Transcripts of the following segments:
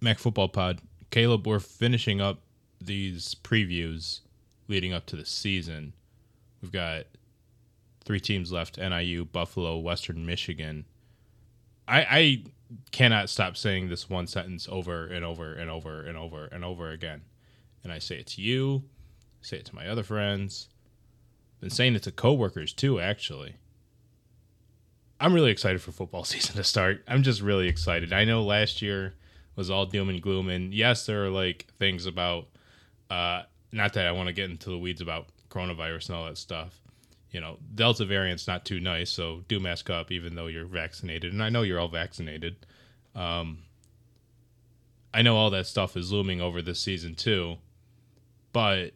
Mac Football Pod. Caleb, we're finishing up these previews leading up to the season. We've got three teams left NIU, Buffalo, Western Michigan. I, I cannot stop saying this one sentence over and over and over and over and over again. And I say it to you, say it to my other friends. Been saying it to coworkers too, actually. I'm really excited for football season to start. I'm just really excited. I know last year was all doom and gloom, and yes, there are like things about. Uh, not that I want to get into the weeds about coronavirus and all that stuff. You know, Delta variant's not too nice, so do mask up even though you're vaccinated. And I know you're all vaccinated. Um, I know all that stuff is looming over this season too, but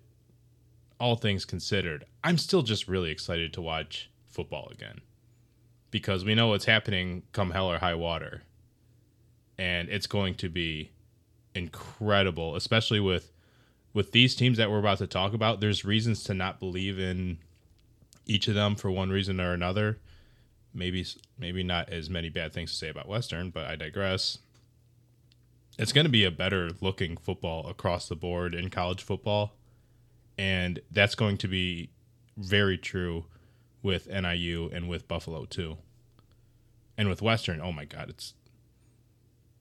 all things considered, I'm still just really excited to watch football again because we know what's happening come hell or high water. And it's going to be incredible, especially with with these teams that we're about to talk about. There's reasons to not believe in each of them for one reason or another. Maybe maybe not as many bad things to say about Western, but I digress. It's going to be a better looking football across the board in college football, and that's going to be very true with NIU and with Buffalo too. And with Western, oh my god, it's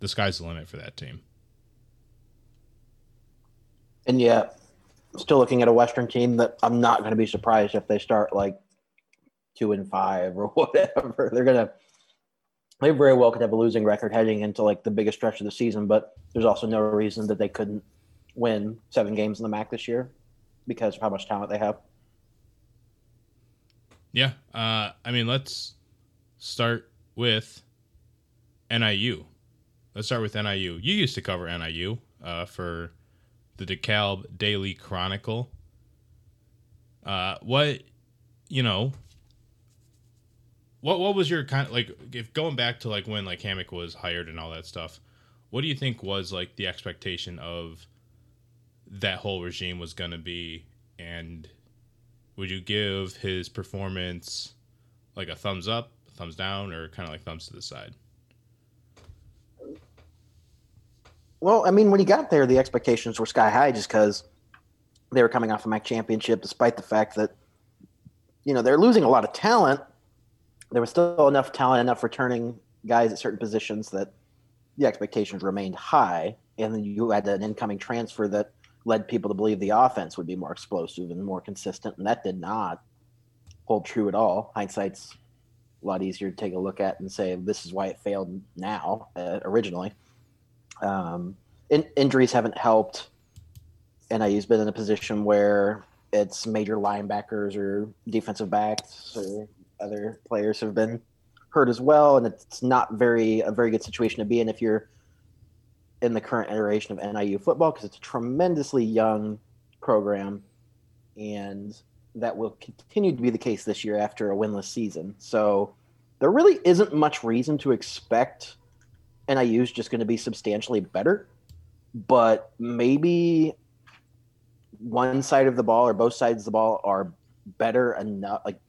the sky's the limit for that team. And yet, still looking at a Western team that I'm not going to be surprised if they start like two and five or whatever. They're gonna they very well could have a losing record heading into like the biggest stretch of the season, but there's also no reason that they couldn't win seven games in the MAC this year because of how much talent they have. Yeah, uh, I mean, let's start with NIU. Let's start with NIU. You used to cover NIU uh, for the DeKalb Daily Chronicle. Uh, what you know? What what was your kind of like? If going back to like when like Hammock was hired and all that stuff, what do you think was like the expectation of that whole regime was going to be, and would you give his performance like a thumbs up, thumbs down, or kind of like thumbs to the side? Well, I mean, when he got there, the expectations were sky high just because they were coming off a MAC championship, despite the fact that, you know, they're losing a lot of talent. There was still enough talent, enough returning guys at certain positions that the expectations remained high. And then you had an incoming transfer that led people to believe the offense would be more explosive and more consistent. And that did not hold true at all. Hindsight's a lot easier to take a look at and say, this is why it failed now, uh, originally. Um, in, injuries haven't helped. NIU's been in a position where it's major linebackers or defensive backs or other players have been hurt as well, and it's not very a very good situation to be in if you're in the current iteration of NIU football because it's a tremendously young program, and that will continue to be the case this year after a winless season. So there really isn't much reason to expect NIU is just going to be substantially better, but maybe one side of the ball or both sides of the ball are better enough, like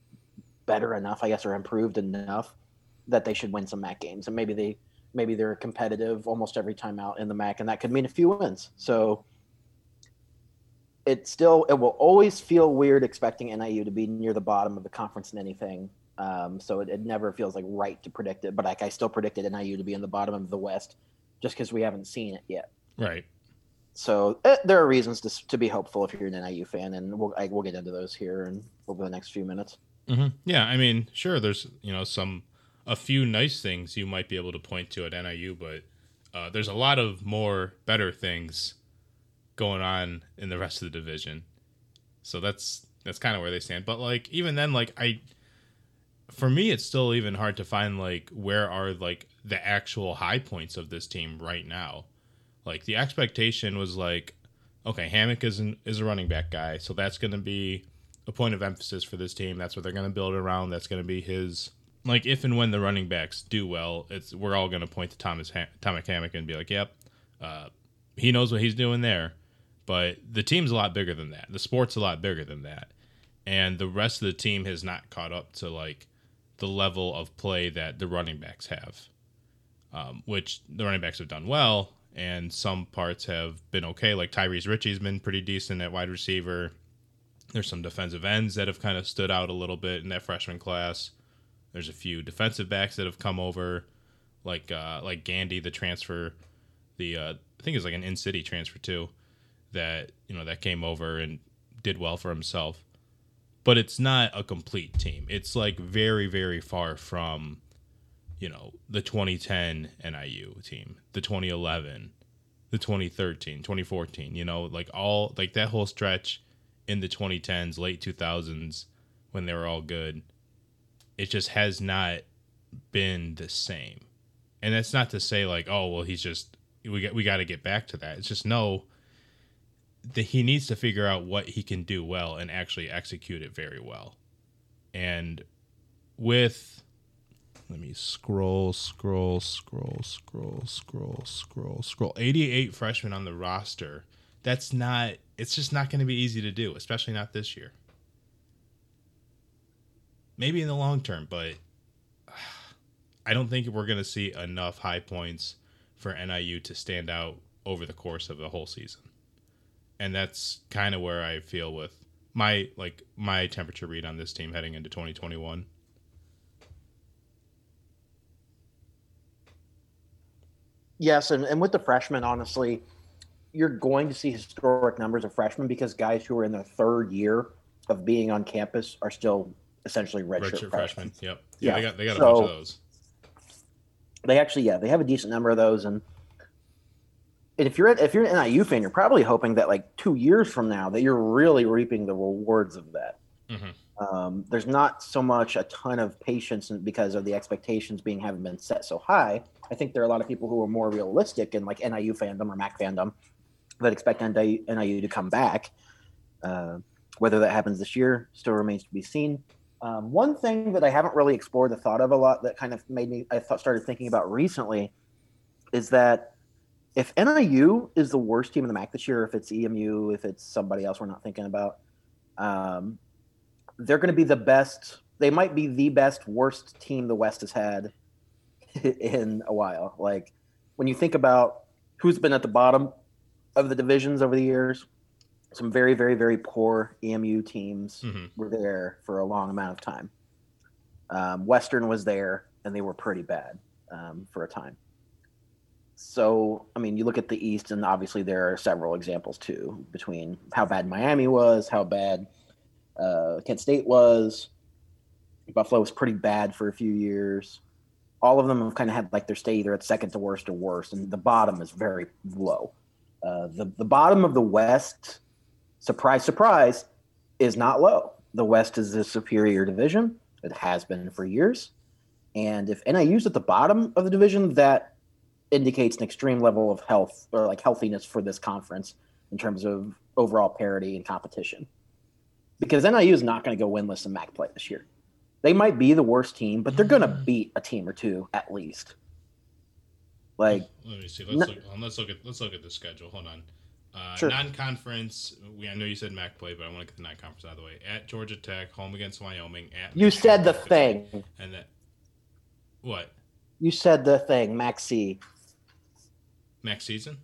better enough, I guess, or improved enough that they should win some MAC games, and maybe they maybe they're competitive almost every time out in the MAC, and that could mean a few wins. So it still it will always feel weird expecting NIU to be near the bottom of the conference in anything um, so it, it, never feels like right to predict it. But like I still predicted NIU to be in the bottom of the West, just because we haven't seen it yet. Right. So eh, there are reasons to, to be hopeful if you're an NIU fan, and we'll I, we'll get into those here and over the next few minutes. Mm-hmm. Yeah, I mean, sure, there's you know some a few nice things you might be able to point to at NIU, but uh, there's a lot of more better things going on in the rest of the division. So that's that's kind of where they stand. But like even then, like I for me it's still even hard to find like where are like the actual high points of this team right now. Like the expectation was like okay hammock is an, is a running back guy so that's going to be a point of emphasis for this team. That's what they're going to build around. That's going to be his like if and when the running backs do well it's we're all going to point to thomas ha- Tomic hammock and be like yep uh, he knows what he's doing there. But the team's a lot bigger than that. The sport's a lot bigger than that. And the rest of the team has not caught up to like the level of play that the running backs have, um, which the running backs have done well, and some parts have been okay. Like Tyrese Ritchie's been pretty decent at wide receiver. There's some defensive ends that have kind of stood out a little bit in that freshman class. There's a few defensive backs that have come over, like uh, like Gandy, the transfer, the uh, I think it's like an in city transfer too, that you know that came over and did well for himself. But it's not a complete team. It's like very very far from you know, the 2010 NIU team, the 2011, the 2013, 2014, you know, like all like that whole stretch in the 2010s, late 2000s when they were all good. It just has not been the same. And that's not to say like, oh, well, he's just we got we got to get back to that. It's just no he needs to figure out what he can do well and actually execute it very well. And with let me scroll, scroll, scroll, scroll, scroll, scroll, scroll. 88 freshmen on the roster. That's not, it's just not going to be easy to do, especially not this year. Maybe in the long term, but I don't think we're going to see enough high points for NIU to stand out over the course of the whole season. And that's kind of where I feel with my like my temperature read on this team heading into 2021. Yes, and, and with the freshmen, honestly, you're going to see historic numbers of freshmen because guys who are in their third year of being on campus are still essentially redshirt, redshirt freshmen. freshmen. Yep. Yeah, yeah, they got they got so, a bunch of those. They actually, yeah, they have a decent number of those, and and if you're at, if you're an NIU fan, you're probably hoping that like two years from now that you're really reaping the rewards of that. Mm-hmm. Um, there's not so much a ton of patience because of the expectations being haven't been set so high. I think there are a lot of people who are more realistic in like NIU fandom or MAC fandom that expect NIU to come back. Uh, whether that happens this year still remains to be seen. Um, one thing that I haven't really explored the thought of a lot that kind of made me I thought started thinking about recently is that if NIU is the worst team in the MAC this year, if it's EMU, if it's somebody else we're not thinking about, um, they're going to be the best. They might be the best worst team the West has had in a while. Like when you think about who's been at the bottom of the divisions over the years, some very, very, very poor EMU teams mm-hmm. were there for a long amount of time. Um, Western was there, and they were pretty bad um, for a time. So, I mean, you look at the East, and obviously there are several examples too between how bad Miami was, how bad uh, Kent State was. Buffalo was pretty bad for a few years all of them have kind of had like their stay either at second to worst or worst, and the bottom is very low. Uh, the the bottom of the West, surprise, surprise, is not low. The West is a superior division. It has been for years, and if NIU's at the bottom of the division, that indicates an extreme level of health or like healthiness for this conference in terms of overall parity and competition. Because NIU is not going to go winless in MAC play this year. They might be the worst team, but they're going to mm. beat a team or two at least. Like, let me see. Let's look. Let's look at. Let's look at the schedule. Hold on. Uh, sure. Non-conference. We I know you said MAC play, but I want to get the non-conference out of the way. At Georgia Tech, home against Wyoming. At you said the thing. And that. What? You said the thing. MAC MAC season.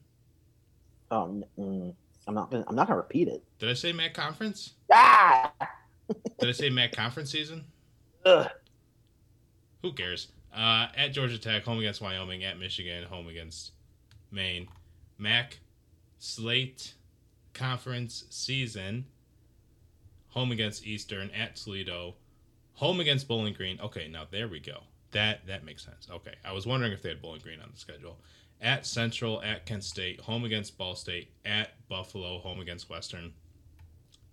Oh, mm, I'm not. I'm not gonna repeat it. Did I say MAC conference? Ah. Did I say MAC conference season? Ugh. Who cares? Uh, at Georgia Tech, home against Wyoming. At Michigan, home against Maine. MAC slate conference season. Home against Eastern. At Toledo. Home against Bowling Green. Okay, now there we go. That that makes sense. Okay, I was wondering if they had Bowling Green on the schedule. At Central, at Kent State, home against Ball State, at Buffalo, home against Western.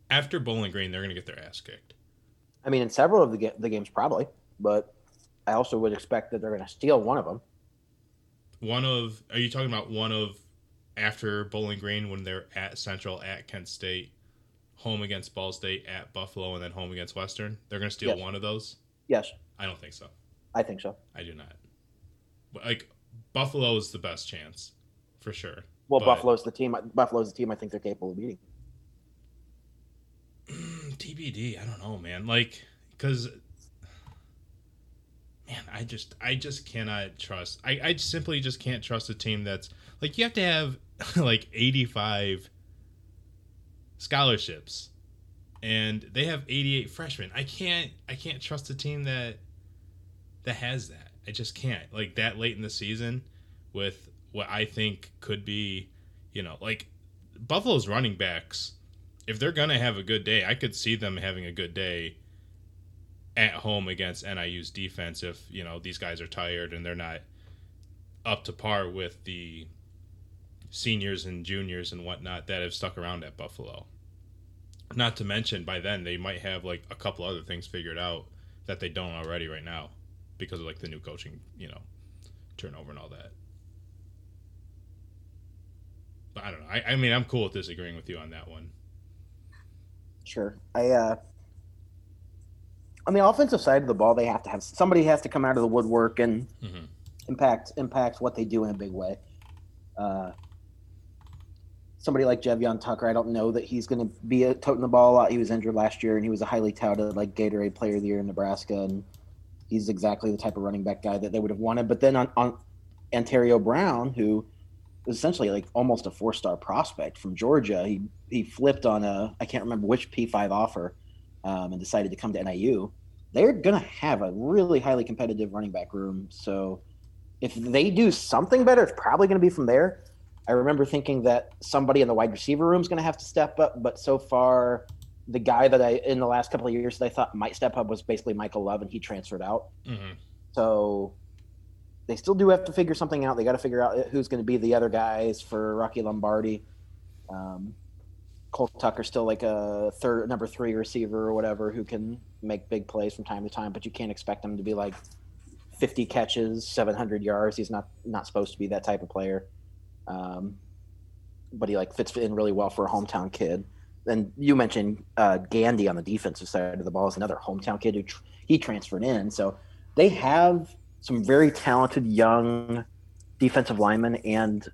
After Bowling Green, they're going to get their ass kicked. I mean, in several of the, ga- the games, probably, but I also would expect that they're going to steal one of them. One of, are you talking about one of after Bowling Green when they're at Central, at Kent State, home against Ball State, at Buffalo, and then home against Western? They're going to steal yes. one of those? Yes. I don't think so. I think so. I do not. But like Buffalo is the best chance, for sure. Well, but, Buffalo's the team. Buffalo's the team I think they're capable of beating. Mm, TBD. I don't know, man. Like, because man, I just I just cannot trust. I I simply just can't trust a team that's like you have to have like 85 scholarships and they have 88 freshmen. I can't I can't trust a team that that has that. I just can't. Like that late in the season with what I think could be, you know, like Buffalo's running backs if they're going to have a good day, I could see them having a good day at home against NIU's defense if, you know, these guys are tired and they're not up to par with the seniors and juniors and whatnot that have stuck around at Buffalo. Not to mention, by then they might have like a couple other things figured out that they don't already right now because of like the new coaching, you know, turnover and all that. But I don't know. I, I mean, I'm cool with disagreeing with you on that one. Sure. I uh on the offensive side of the ball, they have to have somebody has to come out of the woodwork and mm-hmm. impact impact what they do in a big way. Uh, somebody like Jevion Tucker, I don't know that he's going to be a, toting the ball a lot. He was injured last year, and he was a highly touted like Gatorade Player of the Year in Nebraska, and he's exactly the type of running back guy that they would have wanted. But then on, on Antario Brown, who was essentially like almost a four star prospect from Georgia, he he flipped on a I can't remember which P five offer, um, and decided to come to NIU. They're gonna have a really highly competitive running back room. So if they do something better, it's probably gonna be from there. I remember thinking that somebody in the wide receiver room is going to have to step up, but so far, the guy that I in the last couple of years that I thought might step up was basically Michael Love, and he transferred out. Mm-hmm. So they still do have to figure something out. They got to figure out who's going to be the other guys for Rocky Lombardi. Um, Cole Tucker still like a third number three receiver or whatever who can make big plays from time to time, but you can't expect him to be like 50 catches, 700 yards. He's not not supposed to be that type of player. Um, but he like fits in really well for a hometown kid. Then you mentioned uh, Gandy on the defensive side of the ball is another hometown kid who tr- he transferred in. So they have some very talented young defensive linemen and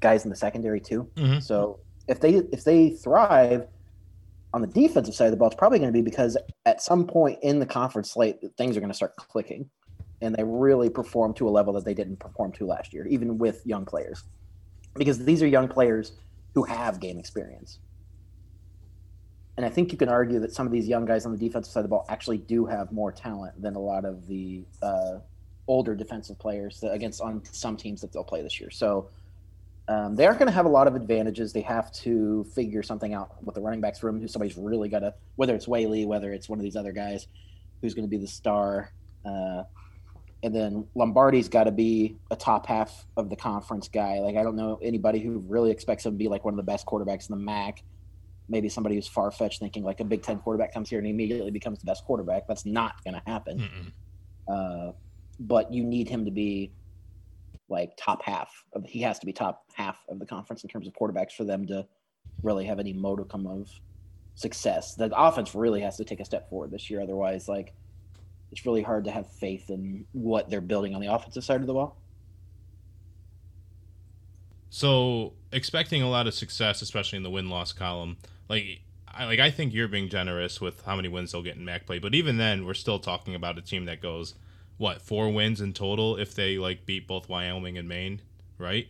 guys in the secondary too. Mm-hmm. So if they if they thrive on the defensive side of the ball, it's probably going to be because at some point in the conference slate, things are going to start clicking, and they really perform to a level that they didn't perform to last year, even with young players, because these are young players who have game experience. And I think you can argue that some of these young guys on the defensive side of the ball actually do have more talent than a lot of the uh, older defensive players against on some teams that they'll play this year. So um, they aren't going to have a lot of advantages. They have to figure something out with the running backs room. Who somebody's really got to, whether it's Waylee, whether it's one of these other guys, who's going to be the star. Uh, and then Lombardi's got to be a top half of the conference guy. Like I don't know anybody who really expects him to be like one of the best quarterbacks in the MAC. Maybe somebody who's far fetched, thinking like a Big Ten quarterback comes here and immediately becomes the best quarterback. That's not going to happen. Uh, but you need him to be like top half of he has to be top half of the conference in terms of quarterbacks for them to really have any modicum of success. The offense really has to take a step forward this year. Otherwise, like it's really hard to have faith in what they're building on the offensive side of the ball. So, expecting a lot of success, especially in the win loss column, like I like I think you're being generous with how many wins they'll get in MAC play, but even then, we're still talking about a team that goes what four wins in total if they like beat both Wyoming and Maine, right?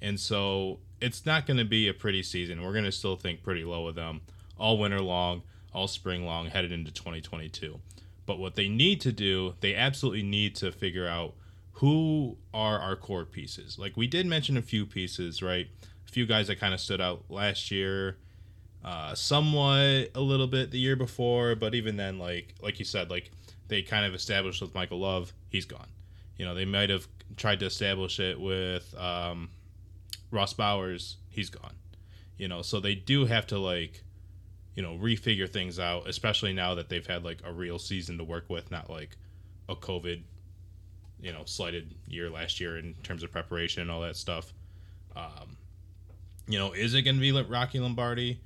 And so it's not going to be a pretty season. We're going to still think pretty low of them all winter long, all spring long, headed into 2022. But what they need to do, they absolutely need to figure out who are our core pieces. Like we did mention a few pieces, right? A few guys that kind of stood out last year, uh, somewhat a little bit the year before, but even then, like like you said, like they kind of established with Michael Love, he's gone. You know, they might have tried to establish it with um, Ross Bowers, he's gone. You know, so they do have to like, you know, refigure things out, especially now that they've had like a real season to work with, not like a COVID, you know, slighted year last year in terms of preparation and all that stuff. Um, you know, is it going to be Rocky Lombardi?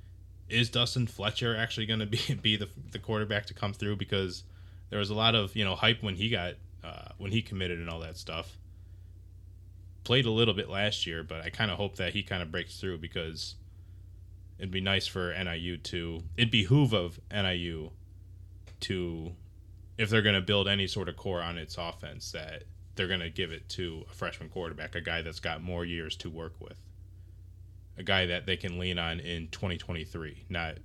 Is Dustin Fletcher actually going to be be the the quarterback to come through? Because there was a lot of you know hype when he got uh, when he committed and all that stuff. Played a little bit last year, but I kind of hope that he kind of breaks through because it'd be nice for NIU to it behoove of NIU to if they're going to build any sort of core on its offense, that they're going to give it to a freshman quarterback, a guy that's got more years to work with, a guy that they can lean on in 2023. Not,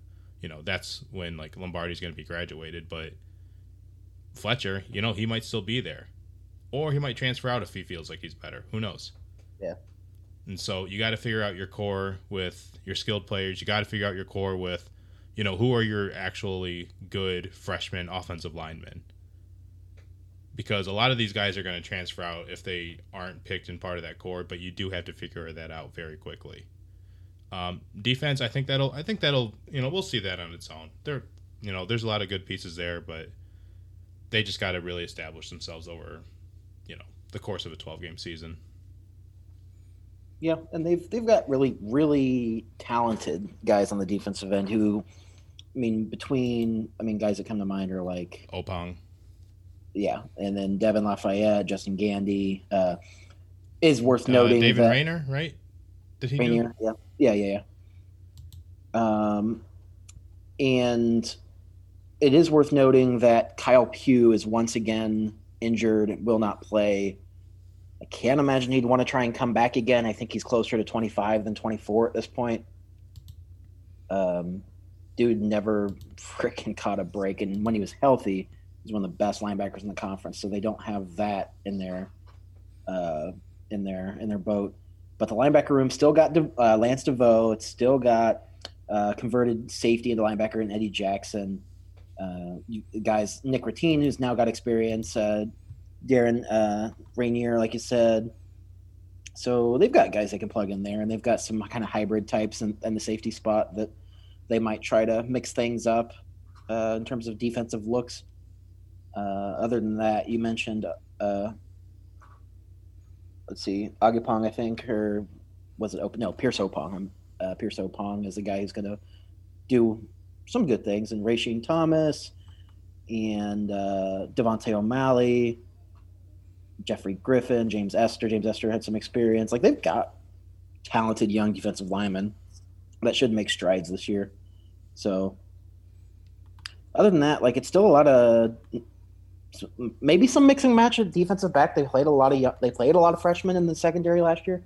you know, that's when like Lombardi's going to be graduated, but Fletcher, you know, he might still be there, or he might transfer out if he feels like he's better. Who knows? Yeah. And so you got to figure out your core with your skilled players. You got to figure out your core with, you know, who are your actually good freshman offensive linemen. Because a lot of these guys are going to transfer out if they aren't picked in part of that core, but you do have to figure that out very quickly. Um, defense, I think that'll, I think that'll, you know, we'll see that on its own. There, you know, there's a lot of good pieces there, but they just got to really establish themselves over, you know, the course of a 12 game season. Yeah, and they've they've got really really talented guys on the defensive end who, I mean, between I mean guys that come to mind are like Opong. Yeah, and then Devin Lafayette, Justin Gandy. Uh, is worth Uh, noting. David that, Rayner, right? Did he do? Rainier, yeah, yeah, yeah, yeah. Um, and it is worth noting that Kyle Pugh is once again injured, and will not play. I can't imagine he'd want to try and come back again. I think he's closer to 25 than 24 at this point. Um, dude never freaking caught a break, and when he was healthy, he's one of the best linebackers in the conference. So they don't have that in their uh, in their in their boat. But the linebacker room still got De, uh, Lance DeVoe. It's still got uh, converted safety into linebacker and Eddie Jackson. Uh, guys, Nick Ratine, who's now got experience. Uh, Darren uh, Rainier, like you said. So they've got guys they can plug in there, and they've got some kind of hybrid types in, in the safety spot that they might try to mix things up uh, in terms of defensive looks. Other than that, you mentioned uh, let's see, Agapong, I think, or was it open? No, Pierce Opong. Uh, Pierce Opong is the guy who's going to do some good things, and Rasheen Thomas and uh, Devontae O'Malley, Jeffrey Griffin, James Esther. James Esther had some experience. Like they've got talented young defensive linemen that should make strides this year. So, other than that, like it's still a lot of maybe some mixing match at defensive back. They played a lot of they played a lot of freshmen in the secondary last year,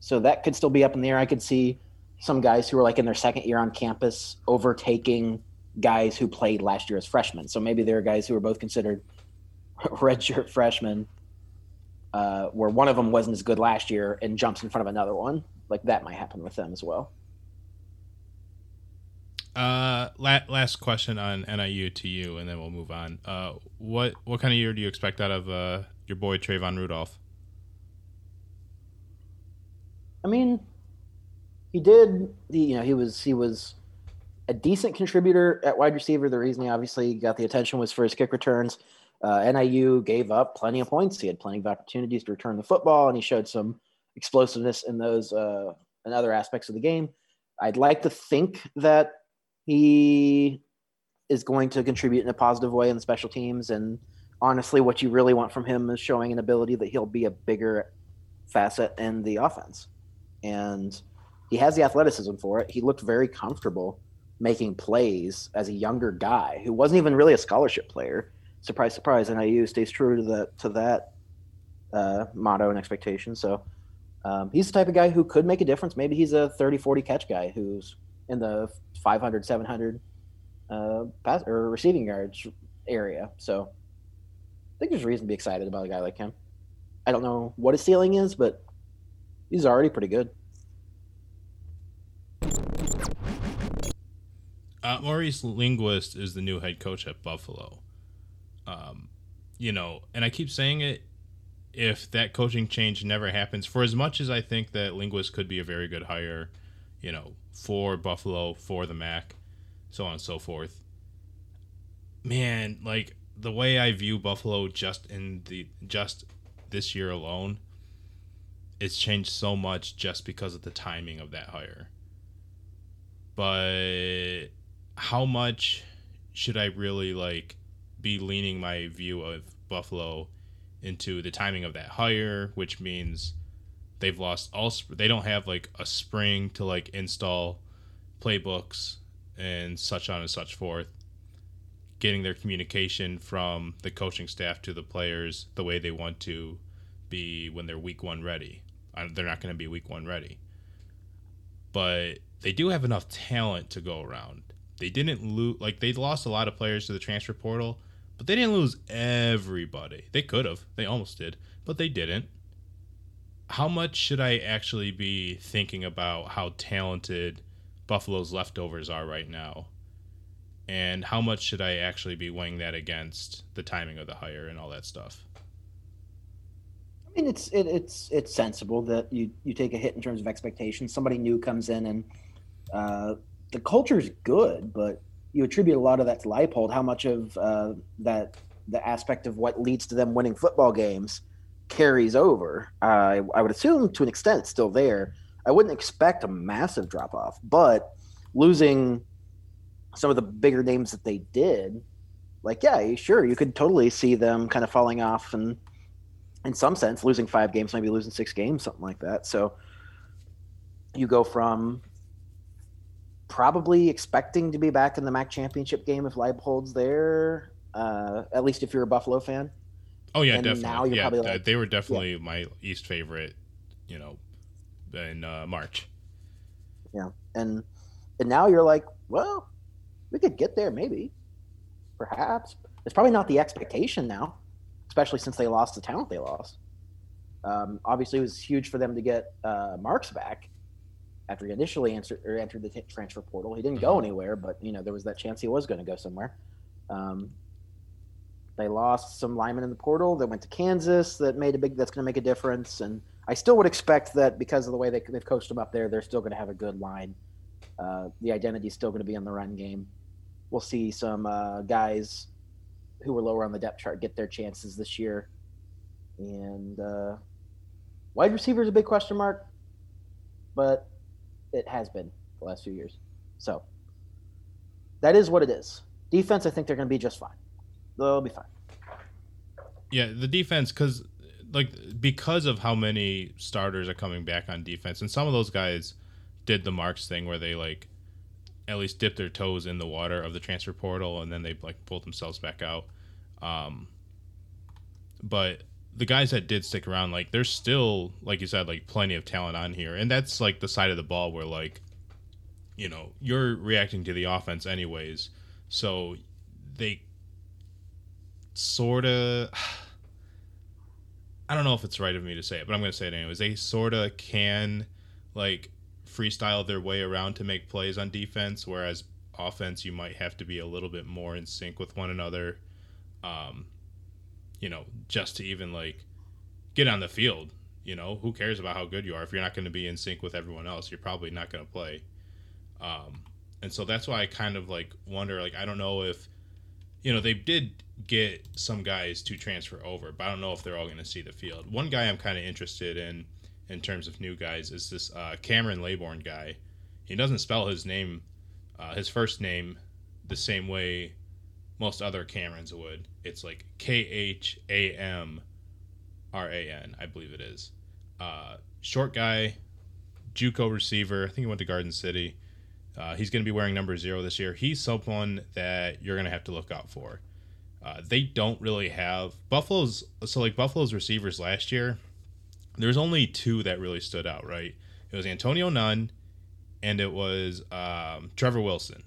so that could still be up in the air. I could see some guys who are like in their second year on campus overtaking guys who played last year as freshmen. So maybe there are guys who are both considered redshirt freshmen, uh, where one of them wasn't as good last year and jumps in front of another one. Like that might happen with them as well. Uh, la- last question on NIU to you, and then we'll move on. Uh, what what kind of year do you expect out of uh, your boy Trayvon Rudolph? I mean, he did. You know, he was he was a decent contributor at wide receiver. The reason he obviously got the attention was for his kick returns. Uh, NIU gave up plenty of points. He had plenty of opportunities to return the football, and he showed some explosiveness in those uh, and other aspects of the game. I'd like to think that he is going to contribute in a positive way in the special teams. And honestly, what you really want from him is showing an ability that he'll be a bigger facet in the offense. And he has the athleticism for it. He looked very comfortable making plays as a younger guy who wasn't even really a scholarship player. Surprise, surprise! NIU stays true to the to that uh, motto and expectation. So um, he's the type of guy who could make a difference. Maybe he's a 30, 40 catch guy who's in the 500, 700 uh, pass or receiving yards area. So I think there's reason to be excited about a guy like him. I don't know what his ceiling is, but he's already pretty good. Uh, Maurice Linguist is the new head coach at Buffalo. Um, you know, and I keep saying it. If that coaching change never happens, for as much as I think that Linguist could be a very good hire, you know, for Buffalo, for the MAC, so on and so forth. Man, like the way I view Buffalo just in the just this year alone, it's changed so much just because of the timing of that hire. But how much should I really like be leaning my view of Buffalo into the timing of that hire, which means they've lost all they don't have like a spring to like install playbooks and such on and such forth. getting their communication from the coaching staff to the players the way they want to be when they're week one ready. They're not going to be week one ready, but they do have enough talent to go around. They didn't lose like they lost a lot of players to the transfer portal, but they didn't lose everybody. They could have. They almost did, but they didn't. How much should I actually be thinking about how talented Buffalo's leftovers are right now? And how much should I actually be weighing that against the timing of the hire and all that stuff? I mean, it's it, it's it's sensible that you you take a hit in terms of expectations. Somebody new comes in and uh, the culture is good, but you attribute a lot of that to Leipold. How much of uh, that the aspect of what leads to them winning football games carries over? Uh, I would assume to an extent still there. I wouldn't expect a massive drop off, but losing some of the bigger names that they did, like yeah, sure, you could totally see them kind of falling off and in some sense losing five games, maybe losing six games, something like that. So you go from probably expecting to be back in the MAC championship game if Leipold's there. Uh, at least if you're a Buffalo fan. Oh yeah, and definitely. yeah, like, they were definitely yeah. my East favorite. You know, in uh, March. Yeah, and and now you're like, well, we could get there, maybe, perhaps. It's probably not the expectation now, especially since they lost the talent they lost. Um, obviously, it was huge for them to get uh, Marks back after he initially answered or entered the t- transfer portal. He didn't go mm-hmm. anywhere, but you know there was that chance he was going to go somewhere. Um, they lost some linemen in the portal that went to Kansas that made a big that's going to make a difference, and I still would expect that because of the way they, they've coached them up there, they're still going to have a good line. Uh, the identity is still going to be in the run game. We'll see some uh, guys who were lower on the depth chart get their chances this year, and uh, wide receiver is a big question mark, but it has been the last few years. So that is what it is. Defense, I think they're going to be just fine. They'll be fine. Yeah, the defense, because like because of how many starters are coming back on defense, and some of those guys did the Marks thing where they like at least dip their toes in the water of the transfer portal and then they like pull themselves back out. Um, but the guys that did stick around, like there's still, like you said, like plenty of talent on here, and that's like the side of the ball where like, you know, you're reacting to the offense anyways, so they sort of. I don't know if it's right of me to say it, but I'm going to say it anyways. They sort of can like freestyle their way around to make plays on defense, whereas offense you might have to be a little bit more in sync with one another. Um, you know, just to even like get on the field. You know, who cares about how good you are if you're not going to be in sync with everyone else? You're probably not going to play. Um, and so that's why I kind of like wonder. Like, I don't know if you know they did get some guys to transfer over, but I don't know if they're all going to see the field. One guy I'm kind of interested in in terms of new guys is this uh, Cameron Laborn guy. He doesn't spell his name, uh, his first name, the same way most other Camerons would. It's like K H A M R A N, I believe it is. Uh, short guy, JUCO receiver. I think he went to Garden City. Uh, he's going to be wearing number zero this year. He's someone that you're going to have to look out for. Uh, they don't really have Buffalo's. So like Buffalo's receivers last year, there's only two that really stood out. Right? It was Antonio Nunn, and it was um, Trevor Wilson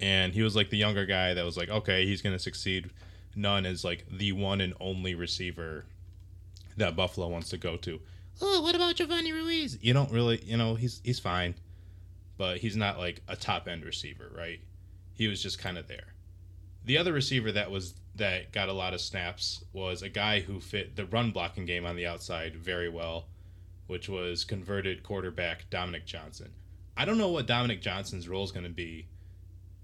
and he was like the younger guy that was like, okay, he's gonna succeed. Nunn is like the one and only receiver that Buffalo wants to go to. Oh, what about Giovanni Ruiz? You don't really, you know, he's he's fine, but he's not like a top end receiver, right? He was just kind of there. The other receiver that was that got a lot of snaps was a guy who fit the run blocking game on the outside very well, which was converted quarterback Dominic Johnson. I don't know what Dominic Johnson's role is going to be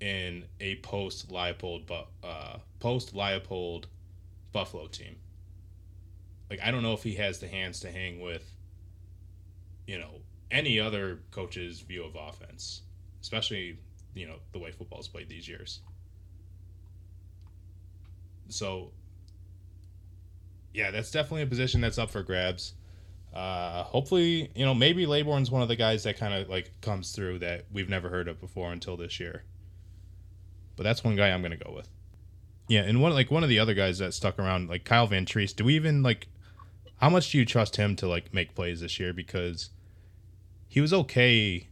in a post Leipold uh, post Leipold Buffalo team. Like I don't know if he has the hands to hang with you know any other coach's view of offense, especially you know the way football's played these years. So yeah, that's definitely a position that's up for grabs. Uh, hopefully, you know, maybe Laborn's one of the guys that kind of like comes through that we've never heard of before until this year. but that's one guy I'm gonna go with. Yeah, and one like one of the other guys that stuck around, like Kyle Vantrease. Do we even like? How much do you trust him to like make plays this year? Because he was okay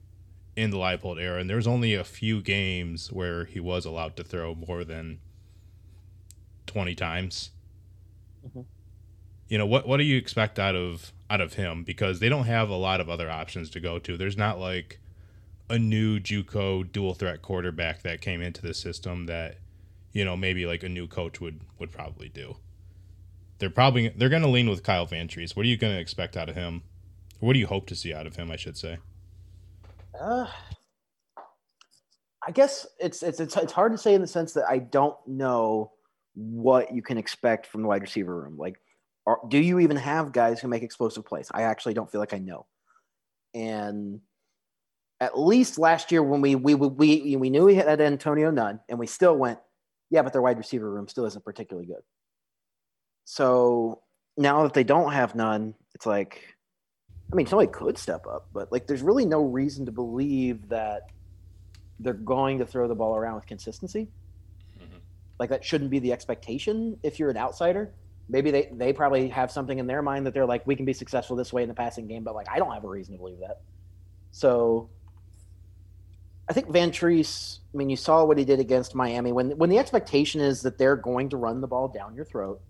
in the Leipold era, and there was only a few games where he was allowed to throw more than twenty times. Mm-hmm. You know what? What do you expect out of out of him? Because they don't have a lot of other options to go to. There's not like a new JUCO dual threat quarterback that came into the system that you know maybe like a new coach would would probably do. They're probably they're going to lean with Kyle Vantrease. What are you going to expect out of him? What do you hope to see out of him? I should say. Uh, I guess it's, it's it's it's hard to say in the sense that I don't know what you can expect from the wide receiver room. Like, are, do you even have guys who make explosive plays? I actually don't feel like I know. And at least last year when we we we we knew we had Antonio Nunn, and we still went, yeah, but their wide receiver room still isn't particularly good. So now that they don't have Nunn, it's like, I mean, somebody could step up, but like, there's really no reason to believe that they're going to throw the ball around with consistency. Mm-hmm. Like that shouldn't be the expectation if you're an outsider. Maybe they, they probably have something in their mind that they're like, we can be successful this way in the passing game, but like, I don't have a reason to believe that. So I think Vantrease. I mean, you saw what he did against Miami. When when the expectation is that they're going to run the ball down your throat,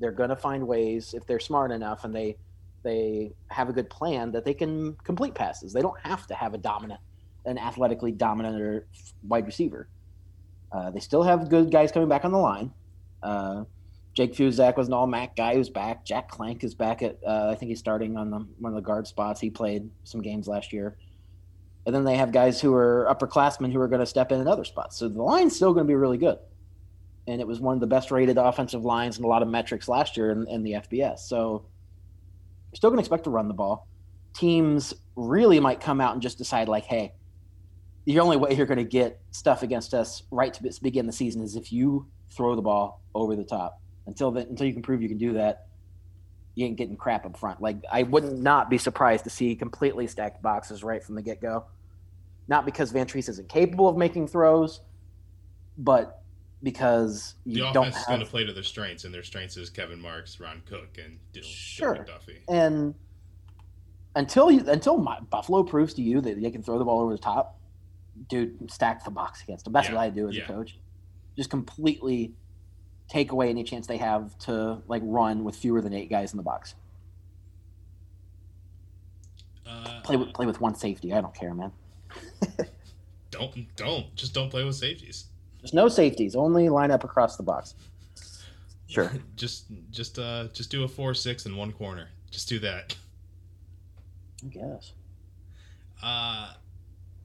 they're going to find ways if they're smart enough and they they have a good plan that they can complete passes. They don't have to have a dominant, an athletically dominant or wide receiver. Uh, they still have good guys coming back on the line. Uh, Jake Fuzak was an all MAC guy who's back. Jack Clank is back at, uh, I think he's starting on the, one of the guard spots. He played some games last year. And then they have guys who are upperclassmen who are going to step in in other spots. So the line's still going to be really good. And it was one of the best rated offensive lines in a lot of metrics last year in, in the FBS. So still going to expect to run the ball. Teams really might come out and just decide, like, hey, the only way you're going to get stuff against us right to begin the season is if you throw the ball over the top. Until then, until you can prove you can do that, you ain't getting crap up front. Like I would not be surprised to see completely stacked boxes right from the get go. Not because Vantrease isn't capable of making throws, but because you the don't offense have... is going to play to their strengths, and their strengths is Kevin Marks, Ron Cook, and Dill, sure. Duffy. And until you, until my, Buffalo proves to you that they can throw the ball over the top, dude, stack the box against them. That's yeah. what I do as yeah. a coach. Just completely take away any chance they have to like run with fewer than eight guys in the box. Uh, play with play with one safety. I don't care, man. don't don't just don't play with safeties. There's no safeties. Only line up across the box. Sure. just just uh just do a four six in one corner. Just do that. I guess. Uh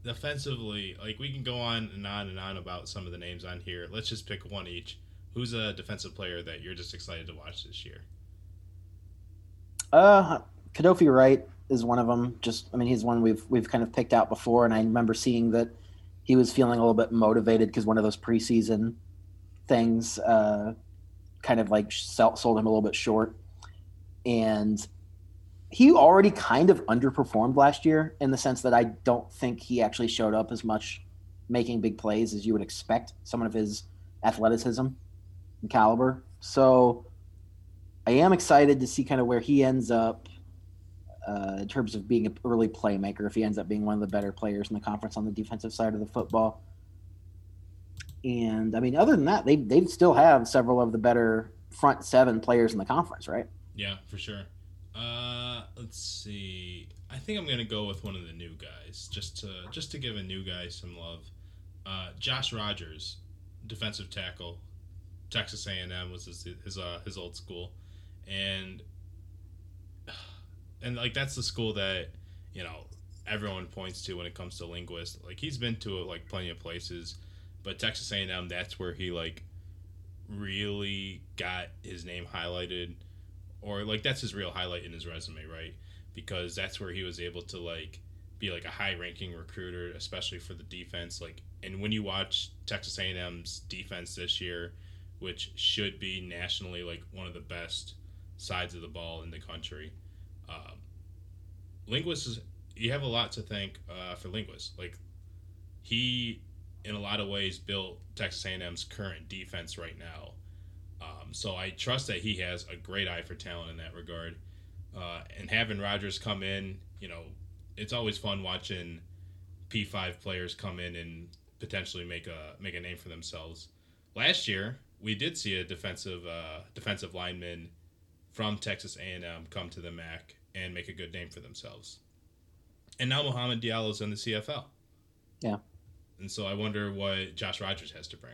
defensively, like we can go on and on and on about some of the names on here. Let's just pick one each. Who's a defensive player that you're just excited to watch this year? Uh, Kadofi Wright is one of them. Just, I mean, he's one we've we've kind of picked out before, and I remember seeing that he was feeling a little bit motivated because one of those preseason things uh, kind of like sold him a little bit short, and he already kind of underperformed last year in the sense that I don't think he actually showed up as much making big plays as you would expect someone of his athleticism and caliber. So I am excited to see kind of where he ends up uh, in terms of being an early playmaker. If he ends up being one of the better players in the conference on the defensive side of the football. And I mean, other than that, they they still have several of the better front seven players in the conference, right? Yeah, for sure. Uh, let's see. I think I'm gonna go with one of the new guys, just to just to give a new guy some love. Uh, Josh Rogers, defensive tackle Texas A&M was his his uh, his old school, and and like that's the school that you know everyone points to when it comes to linguist. Like he's been to like plenty of places, but Texas A&M that's where he like really got his name highlighted, or like that's his real highlight in his resume, right? Because that's where he was able to like be like a high ranking recruiter, especially for the defense. Like, and when you watch Texas A&M's defense this year which should be nationally like one of the best sides of the ball in the country. Um, linguists, is, you have a lot to thank uh, for linguists. Like he in a lot of ways built Texas A&M's current defense right now. Um, so I trust that he has a great eye for talent in that regard. Uh, and having Rogers come in, you know, it's always fun watching P5 players come in and potentially make a make a name for themselves. Last year, we did see a defensive uh, defensive lineman from Texas A&M come to the MAC and make a good name for themselves. And now Mohamed Diallo's in the CFL. Yeah. And so I wonder what Josh Rogers has to bring.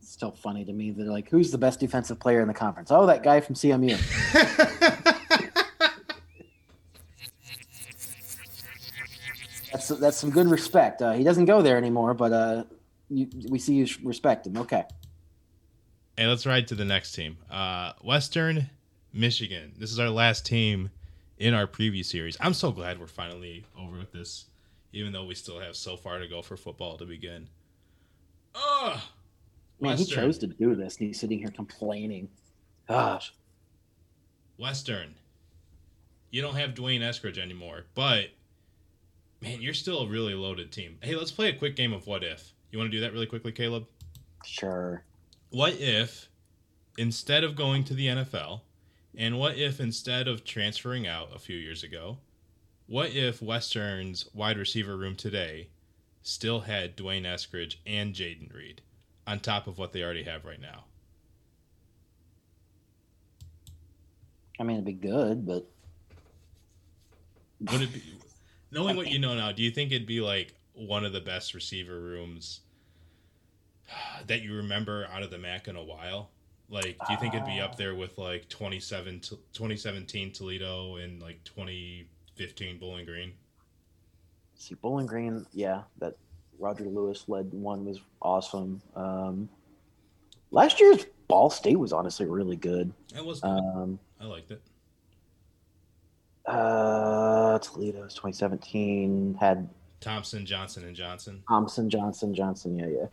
It's still funny to me. They're like, who's the best defensive player in the conference? Oh, that guy from CMU. that's that's some good respect. Uh, he doesn't go there anymore, but uh, you, we see you respect him. Okay. Hey, let's ride to the next team. Uh, Western Michigan. This is our last team in our preview series. I'm so glad we're finally over with this, even though we still have so far to go for football to begin. Ugh. Man, he chose to do this, and he's sitting here complaining. Gosh. Western. You don't have D'Wayne Eskridge anymore, but man, you're still a really loaded team. Hey, let's play a quick game of what if. You want to do that really quickly, Caleb? Sure. What if instead of going to the NFL, and what if instead of transferring out a few years ago, what if Western's wide receiver room today still had D'Wayne Eskridge and Jayden Reed on top of what they already have right now? I mean, it'd be good, but would it be? Knowing what you know now, do you think it'd be like one of the best receiver rooms that you remember out of the MAC in a while? Like, do you think it'd be up there with like 27, 2017 Toledo and like 2015 Bowling Green? See, Bowling Green, yeah, that Roger Lewis led one was awesome. Um, last year's Ball State was honestly really good. It was. Um, I liked it. Uh, Toledo's 2017 had Thompson, Johnson, and Johnson. Thompson, Johnson, Johnson. Yeah, yeah.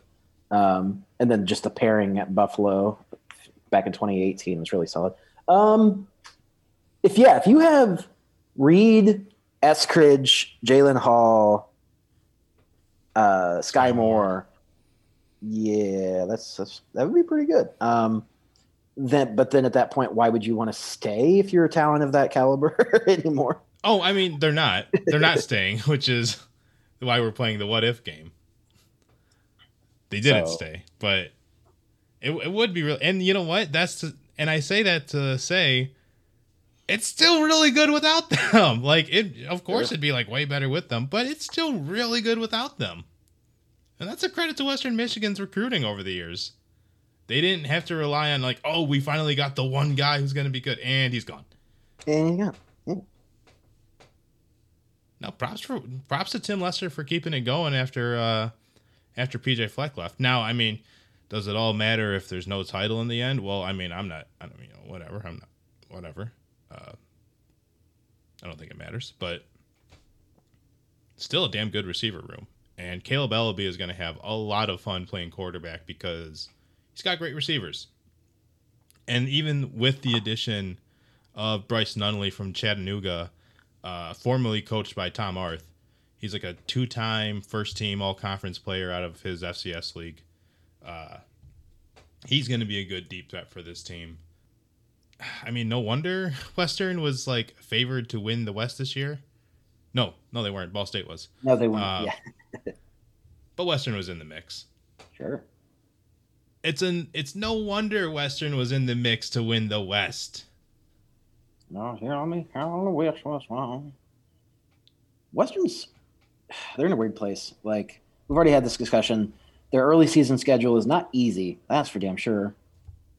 Um, and then just the pairing at Buffalo back in 2018 was really solid. Um, if yeah, if you have Reed, Eskridge, Jalen Hall, uh, Skyy Moore, yeah, that's, that's that would be pretty good. Um, then, but then at that point, why would you want to stay if you're a talent of that caliber anymore? Oh, I mean, they're not. They're not staying, which is why we're playing the what if game. They didn't so, stay, but it, it would be real. And you know what? That's to, and I say that to say it's still really good without them. Like it, of course, it'd be like way better with them, but it's still really good without them. And that's a credit to Western Michigan's recruiting over the years. They didn't have to rely on like, oh, we finally got the one guy who's going to be good, and he's gone. And gone. Yeah. Now, props for props to Tim Lester for keeping it going after uh, after PJ Fleck left. Now, I mean, does it all matter if there's no title in the end? Well, I mean, I'm not. I don't you know whatever. I'm not whatever. Uh, I don't think it matters, but still a damn good receiver room. And Caleb Eleby is going to have a lot of fun playing quarterback because he's got great receivers. And even with the addition of Bryce Nunnelly from Chattanooga, uh, formerly coached by Tom Arth, he's like a two-time first-team All-Conference player out of his FCS league. Uh, he's going to be a good deep threat for this team. I mean, no wonder Western was like favored to win the West this year. No, no, they weren't. Ball State was. No, they weren't. Uh, yeah. but Western was in the mix. Sure it's an it's no wonder Western was in the mix to win the West. No, here on me, on the West, West, Western's they're in a weird place. Like we've already had this discussion. Their early season schedule is not easy. That's for damn sure.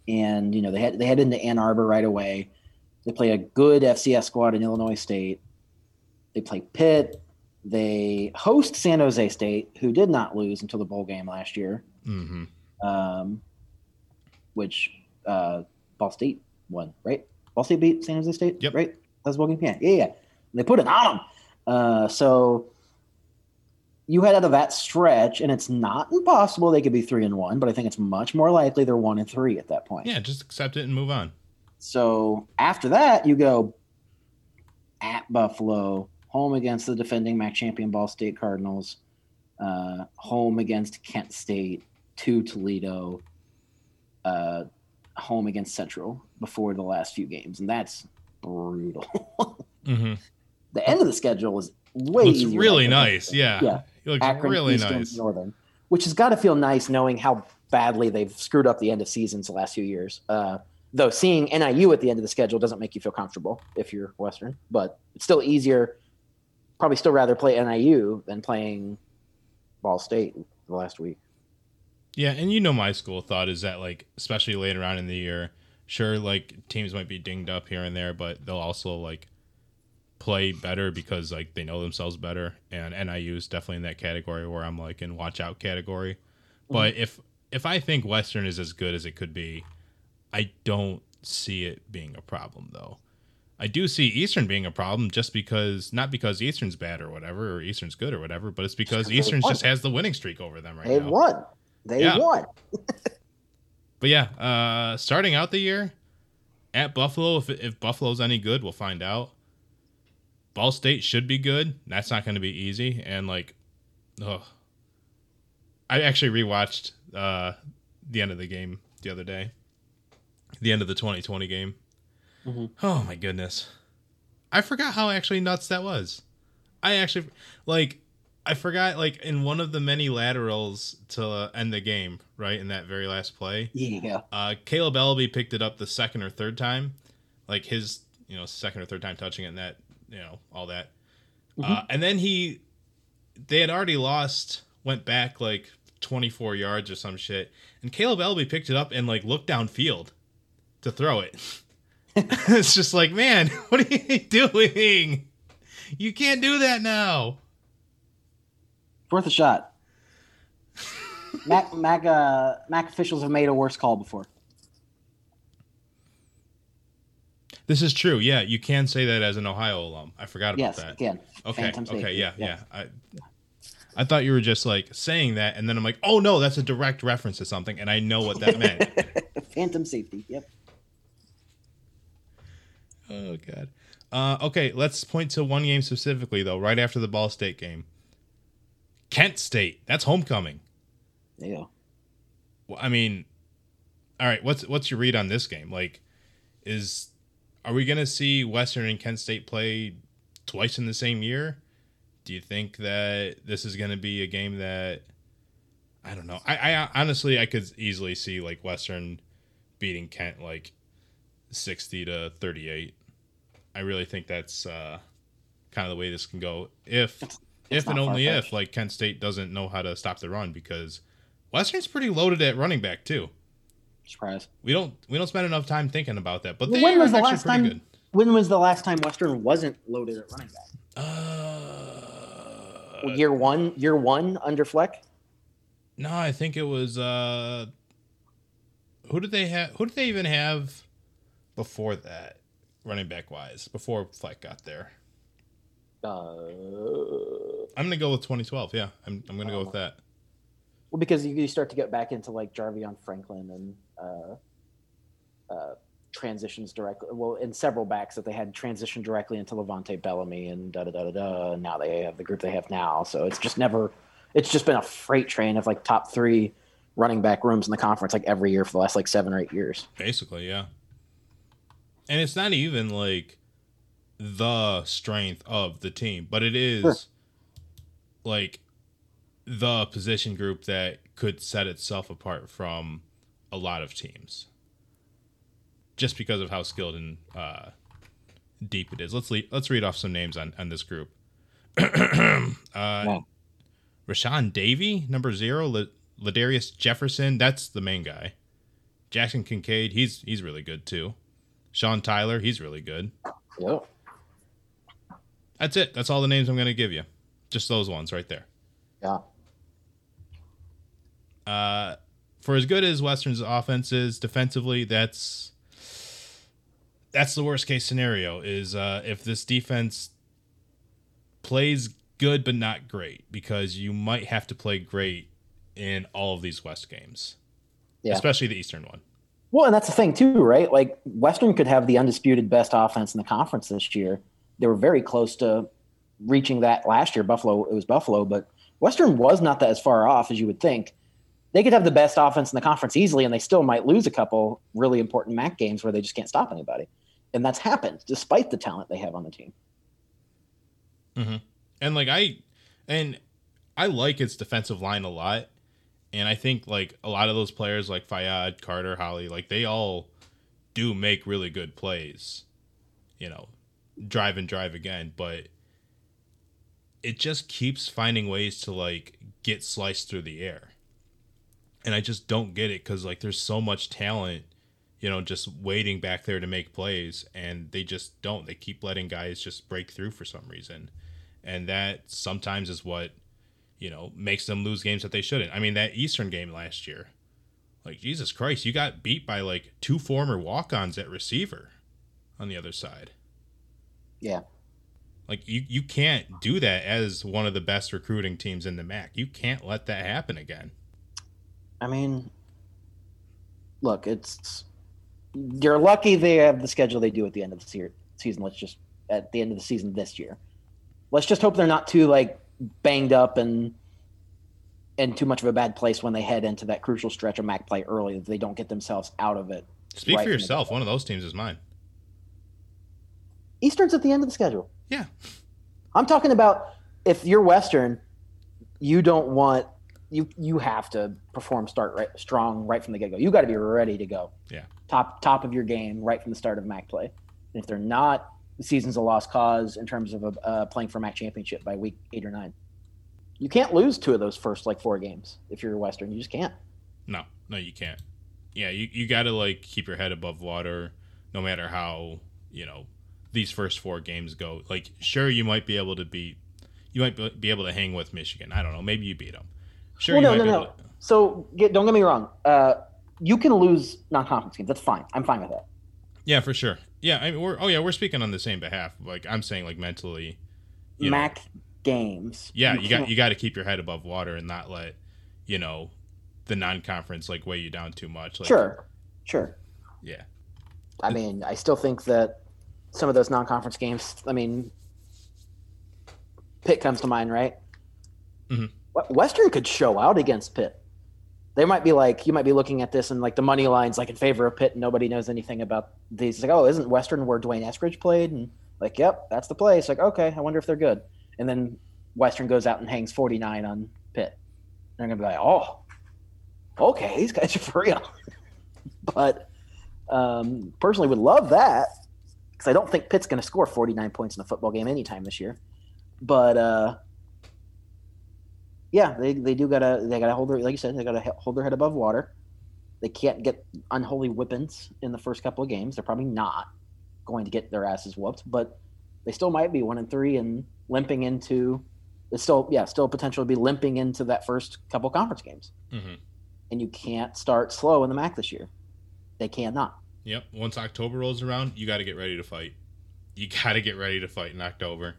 And you know they had they head into Ann Arbor right away. They play a good FCS squad in Illinois State. They play Pitt. They host San Jose State, who did not lose until the bowl game last year. Mm-hmm um, which uh, Ball State won, right? Ball State beat San Jose State, yep. right? That's Bowl game. Yeah, yeah, yeah. And they put it on them. Uh, so you head out of that stretch, and it's not impossible they could be three and one, but I think it's much more likely they're one and three at that point. Yeah, just accept it and move on. So after that, you go at Buffalo, home against the defending MAC champion Ball State Cardinals, uh, home against Kent State, to Toledo, uh, home against Central before the last few games, and that's brutal. Mm-hmm. the end of the schedule is way easier really nice. Yeah. yeah. He looks Akron, really Eastern, nice. Northern, which has got to feel nice knowing how badly they've screwed up the end of seasons the last few years. Uh, though seeing NIU at the end of the schedule doesn't make you feel comfortable if you're Western, but it's still easier. Probably still rather play NIU than playing Ball State the last week. Yeah, and you know my school thought is that like especially later on in the year, sure like teams might be dinged up here and there, but they'll also like play better because like they know themselves better. And NIU is definitely in that category where I'm like in watch out category. But if if I think Western is as good as it could be, I don't see it being a problem though. I do see Eastern being a problem just because not because Eastern's bad or whatever or Eastern's good or whatever, but it's because Eastern's won. just has the winning streak over them right They've now. won. They Yeah. won. But yeah, uh, starting out the year at Buffalo, if, if Buffalo's any good, we'll find out. Ball State should be good. That's not going to be easy. And like, oh, I actually rewatched uh, the end of the game the other day, the end of the 2020 game. Mhm. Oh my goodness, I forgot how actually nuts that was. I actually like I forgot like in one of the many laterals to uh, end the game, right in that very last play. Yeah. Uh, Caleb Eleby picked it up the second or third time, like his you know second or third time touching it, and that you know all that. Uh, and then he, they had already lost, went back like 24 yards or some shit, and Caleb Eleby picked it up and like looked downfield to throw it. it's just like, man, what are you doing? You can't do that now. Worth a shot. Mac Mac uh, Mac officials have made a worse call before. This is true. Yeah, you can say that as an Ohio alum. I forgot about Yes, that. again. Okay. Phantom okay. safety. Yeah, yeah. I I thought you were just like saying that, and then I'm like, oh no, that's a direct reference to something, and I know what that meant. Phantom safety. Yep. oh god. Uh, okay, let's point to one game specifically though. Right after the Ball State game, Kent State. That's homecoming. There you go. Well, I mean, all right. What's what's your read on this game? Like, is are we gonna see Western and Kent State play twice in the same year? Do you think that this is gonna be a game that I don't know? I, I honestly I could easily see like Western beating Kent like sixty to thirty eight. I really think that's uh, kind of the way this can go. If it's if and only if like Kent State doesn't know how to stop the run because Western's pretty loaded at running back too. Surprise. We don't we don't spend enough time thinking about that, but they when are was the last pretty time? good. When was the last time Western wasn't loaded at running back? Uh, year one. Year one under Fleck. no, I think it was uh who did they have who did they even have before that running back wise before Fleck got there? Uh, I'm gonna go with 2012. Yeah, I'm I'm gonna go with that. well, because you, you start to get back into like Jarvion Franklin and Uh, uh, transitions directly. Well, in several backs that they had transitioned directly into Levante Bellamy and da da da da da. And now they have the group they have now. So it's just never. It's just been a freight train of like top three running back rooms in the conference like every year for the last like seven or eight years. Basically, yeah. And it's not even like the strength of the team, but it is Sure. like the position group that could set itself apart from a lot of teams. Just because of how skilled and uh, deep it is. Let's le- let's read off some names on, on this group. uh, Rashawn Davey, number zero. La- Ladarius Jefferson, that's the main guy. Jackson Kincaid, he's he's really good too. Sean Tyler, he's really good. Yep. That's it. That's all the names I'm going to give you. Just those ones right there. Yeah. Uh, for as good as Western's offense is defensively, that's that's the worst case scenario. Is uh, if this defense plays good but not great, because you might have to play great in all of these West games, Yeah. especially the Eastern one. Well, and that's the thing too, right? Like Western could have the undisputed best offense in the conference this year. They were very close to reaching that last year. Buffalo, it was Buffalo, but Western was not that as far off as you would think. They could have the best offense in the conference easily, and they still might lose a couple really important MAC games where they just can't stop anybody. And that's happened despite the talent they have on the team. Mm-hmm. And like I, and I like its defensive line a lot, and I think like a lot of those players like Fayad, Carter, Holley, like they all do make really good plays. You know, drive and drive again, but it just keeps finding ways to like get sliced through the air. And I just don't get it cuz like there's so much talent, you know, just waiting back there to make plays and they just don't. They keep letting guys just break through for some reason. And that sometimes is what, you know, makes them lose games that they shouldn't. I mean, that Eastern game last year. Like Jesus Christ, you got beat by like two former walk-ons at receiver on the other side. Yeah. Like you, you can't do that as one of the best recruiting teams in the MAC. You can't let that happen again. I mean, look, it's you're lucky they have the schedule they do at the end of the season. Let's just at the end of the season this year. Let's just hope they're not too like banged up and in too much of a bad place when they head into that crucial stretch of MAC play early. That they don't get themselves out of it. Speak right for yourself. One of those teams is mine. Eastern's at the end of the schedule. Yeah. I'm talking about if you're Western, you don't want you you have to perform start right strong right from the get go. You got to be ready to go. Yeah. Top top of your game right from the start of MAC play. And if they're not, the season's a lost cause in terms of a, uh, playing for MAC championship by week eight or nine. You can't lose two of those first like four games if you're a Western. You just can't. No, no, you can't. Yeah, you, you got to like keep your head above water, no matter how you know these first four games go. Like, sure, you might be able to beat, you might be able to hang with Michigan. I don't know. Maybe you beat them. Sure, well, no, no, no. So get, don't get me wrong. Uh, you can lose non-conference games. That's fine. I'm fine with that. Yeah, for sure. Yeah, I mean, we're oh yeah, we're speaking on the same behalf. Like I'm saying, like mentally, Mac know, games. Yeah, you, got you got to keep your head above water and not let you know the non-conference like weigh you down too much. Like, sure, sure. Yeah. I mean, I still think that some of those non-conference games. I mean, Pitt comes to mind, right? Mm-hmm. Western could show out against Pitt. They might be like, you might be looking at this and like the money lines like in favor of Pitt, and nobody knows anything about these. It's like, oh, isn't Western where D'Wayne Eskridge played? And like, yep, that's the place. Like, okay, I wonder if they're good. And then Western goes out and hangs 49 on Pitt. They're gonna be like, oh, okay, these guys are for real. but um, personally, would love that because I don't think Pitt's to score 49 points in a football game anytime this year. But uh, yeah, they, they do gotta they gotta hold their like you said they gotta hold their head above water. They can't get unholy whippings in the first couple of games. They're probably not going to get their asses whooped, but they still might be one and three and limping into. It's still yeah still potential to be limping into that first couple conference games. Mm-hmm. And you can't start slow in the MAC this year. They cannot. Yep. Once October rolls around, you got to get ready to fight. You got to get ready to fight in October.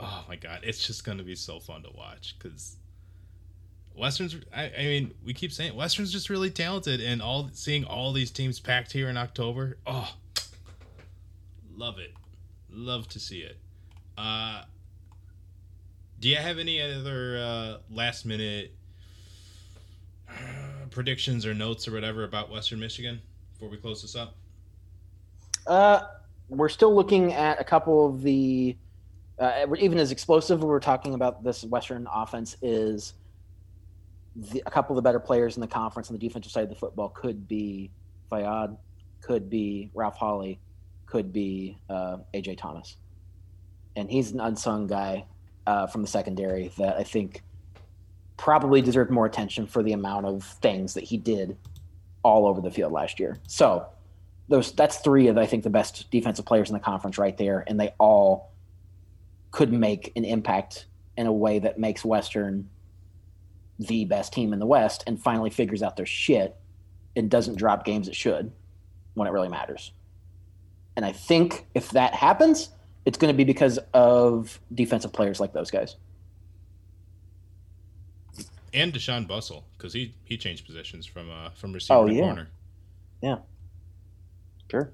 Oh my god, it's just gonna be so fun to watch because Westerns. I, I, mean, we keep saying Westerns just really talented, and all seeing all these teams packed here in October. Oh, love it, love to see it. Uh, do you have any other uh, last minute predictions or notes or whatever about Western Michigan before we close this up? Uh, we're still looking at a couple of the, uh, even as explosive we're talking about this Western offense is the, a couple of the better players in the conference on the defensive side of the football could be Fayad, could be Ralph Holley, could be uh, AJ Thomas, and he's an unsung guy uh, from the secondary that I think probably deserved more attention for the amount of things that he did all over the field last year. So those that's three of I think the best defensive players in the conference right there, and they all could make an impact in a way that makes Western the best team in the West and finally figures out their shit and doesn't drop games it should when it really matters. And I think if that happens, it's going to be because of defensive players like those guys and Deshaun Bustle because he he changed positions from uh from receiver oh, to yeah. corner. Yeah, sure.